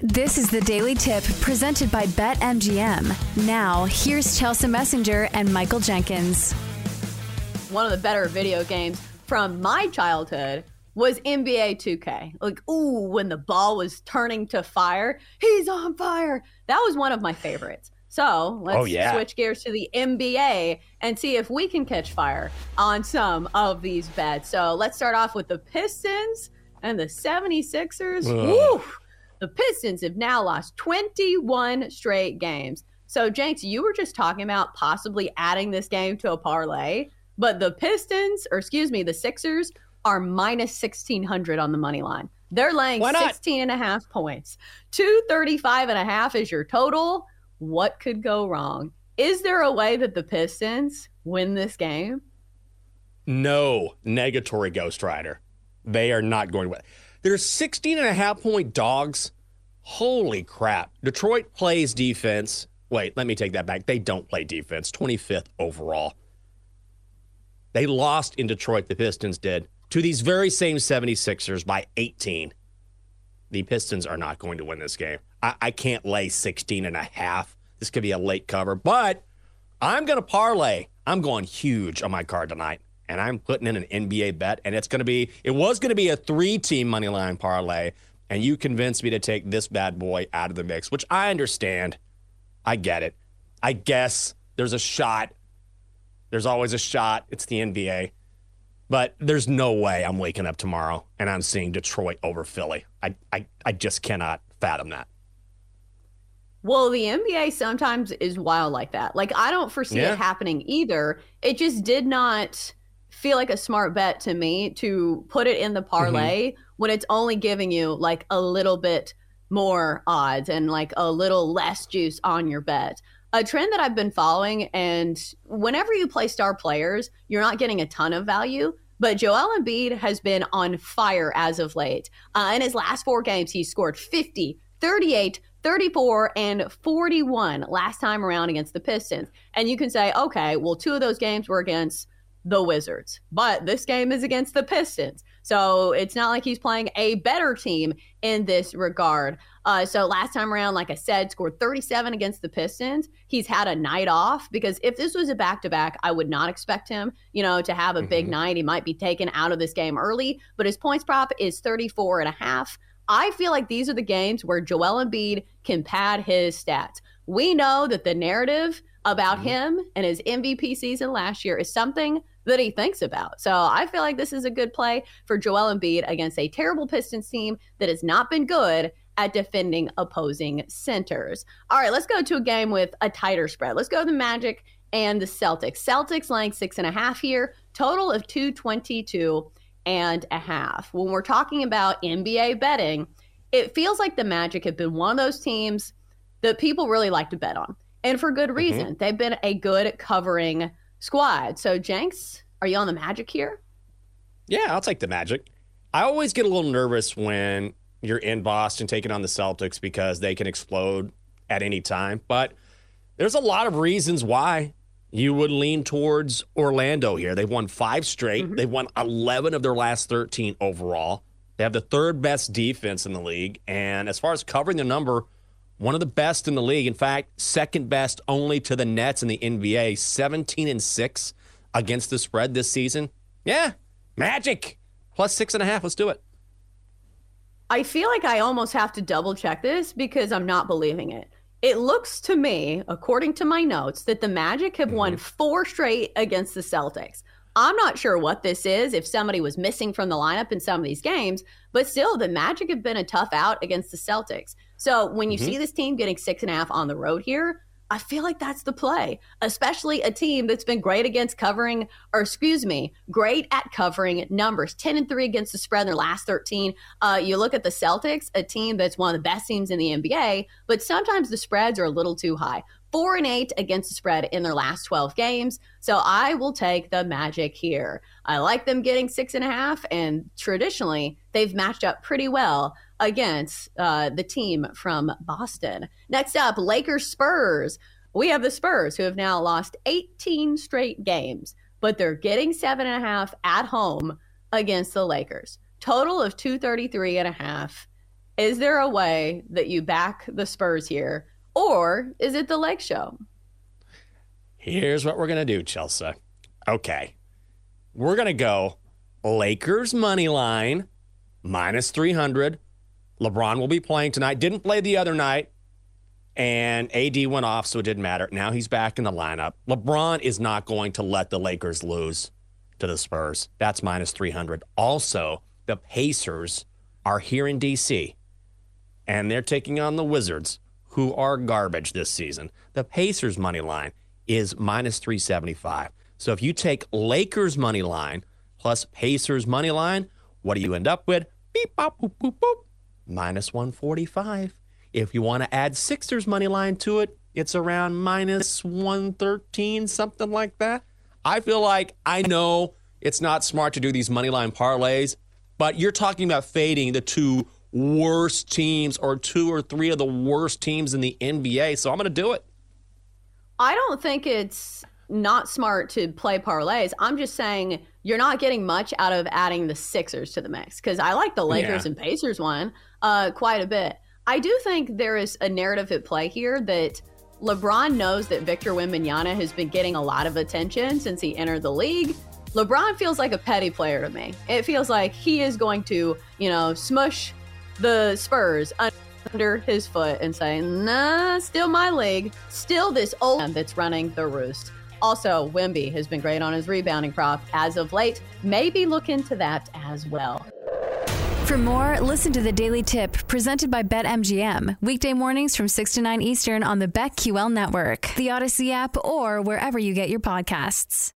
This is the Daily Tip presented by BetMGM. Now, here's Chelsea Messenger and Michael Jenkins. One of the better video games from my childhood was NBA 2K. Like, ooh, when the ball was turning to fire, he's on fire. That was one of my favorites. So let's Oh, yeah. switch gears to the NBA and see if we can catch fire on some of these bets. So let's start off with the Pistons and the 76ers. Ugh. Woo! The Pistons have now lost 21 straight games. So, Jenks, you were just talking about possibly adding this game to a parlay, but the Pistons, or excuse me, the Sixers are minus 1600 on the money line. They're laying 16 and a half points. 235 and a half is your total. What could go wrong? Is there a way that the Pistons win this game? No negatory Ghost Rider. They are not going to win. They're 16 and a half point dogs. Holy crap. Detroit plays defense. Wait, let me take that back. They don't play defense. 25th overall. They lost in Detroit, the Pistons did, to these very same 76ers by 18. The Pistons are not going to win this game. I, I can't lay 16 and a half. This could be a late cover, but I'm going to parlay. I'm going huge on my card tonight, and I'm putting in an NBA bet, and it's going to be, it was going to be a three team money line parlay, and you convinced me to take this bad boy out of the mix, which I understand. I get it. I guess there's a shot. There's always a shot. It's the NBA. But there's no way I'm waking up tomorrow and I'm seeing Detroit over Philly. I, I, I just cannot fathom that. Well, the NBA sometimes is wild like that. Like I don't foresee Yeah. it happening either. It just did not feel like a smart bet to me to put it in the parlay when it's only giving you like a little bit more odds and like a little less juice on your bet. A trend that I've been following, and whenever you play star players, you're not getting a ton of value. But Joel Embiid has been on fire as of late. Uh, in his last four games, he scored 50, 38, 34, and 41 last time around against the Pistons. And you can say, okay, well, two of those games were against the Wizards, but this game is against the Pistons. So it's not like he's playing a better team in this regard. Uh, so last time around, like I said, scored 37 against the Pistons. He's had a night off because if this was a back to back, I would not expect him, you know, to have a big Mhm. night. He might be taken out of this game early, but his points prop is 34 and a half. I feel like these are the games where Joel Embiid can pad his stats. We know that the narrative about Mhm. him and his MVP season last year is something that he thinks about. So I feel like this is a good play for Joel Embiid against a terrible Pistons team that has not been good at defending opposing centers. All right, let's go to a game with a tighter spread. Let's go to the Magic and the Celtics. Celtics laying six and a half here, total of 222 and a half. When we're talking about NBA betting, it feels like the Magic have been one of those teams that people really like to bet on. And for good mm-hmm. reason. They've been a good covering squad. So, Jenks, are you on the Magic here? Yeah, I'll take the Magic. I always get a little nervous when you're in Boston taking on the Celtics because they can explode at any time. But there's a lot of reasons why you would lean towards Orlando here. They've won five straight, mm-hmm. they've won 11 of their last 13 overall. They have the third best defense in the league. And as far as covering the number, one of the best in the league. In fact, second best only to the Nets in the NBA, 17 and 6 against the spread this season. Yeah, magic. Plus six and a half. Let's do it. I feel like I almost have to double check this because I'm not believing it. It looks to me, according to my notes, that the Magic have won mm-hmm. four straight against the Celtics. I'm not sure what this is, if somebody was missing from the lineup in some of these games, but still, the Magic have been a tough out against the Celtics. So when you see this team getting six and a half on the road here, I feel like that's the play, especially a team that's been great against covering, or excuse me, great at covering numbers 10 and 3 against the spread in their last 13. Uh, you look at the Celtics, a team that's one of the best teams in the NBA, but sometimes the spreads are a little too high. Four and eight against the spread in their last 12 games. So I will take the Magic here. I like them getting six and a half, and traditionally, they've matched up pretty well against uh, the team from Boston. Next up, Lakers Spurs. We have the Spurs who have now lost 18 straight games, but they're getting seven and a half at home against the Lakers. Total of 233 and a half Is there a way that you back the Spurs here, or is it the leg show? Here's what we're going to do, Chelsea. Okay. We're going to go Lakers money line minus 300. LeBron will be playing tonight. Didn't play the other night. And AD went off, so it didn't matter. Now he's back in the lineup. LeBron is not going to let the Lakers lose to the Spurs. That's minus 300. Also, the Pacers are here in D.C., and they're taking on the Wizards, who are garbage this season. The Pacers money line is minus 375. So if you take Lakers money line plus Pacers money line, what do you end up with? Beep, boop, boop, boop. Minus 145. If you want to add Sixers money line to it, it's around minus 113, something like that. I feel like I know it's not smart to do these money line parlays, but you're talking about fading the two worst teams or two or three of the worst teams in the NBA. So I'm going to do it. I don't think it's not smart to play parlays. I'm just saying you're not getting much out of adding the Sixers to the mix because I like the Lakers yeah. and Pacers one uh, quite a bit. I do think there is a narrative at play here that LeBron knows that Victor Wembanyama has been getting a lot of attention since he entered the league. LeBron feels like a petty player to me. It feels like he is going to, you know, smush the Spurs under his foot and say, nah, still my league, still this old man that's running the roost. Also, Wemby has been great on his rebounding prop as of late. Maybe look into that as well. For more, listen to the Daily Tip presented by BetMGM. Weekday mornings from 6 to 9 Eastern on the BetQL network, the Audacy app, or wherever you get your podcasts.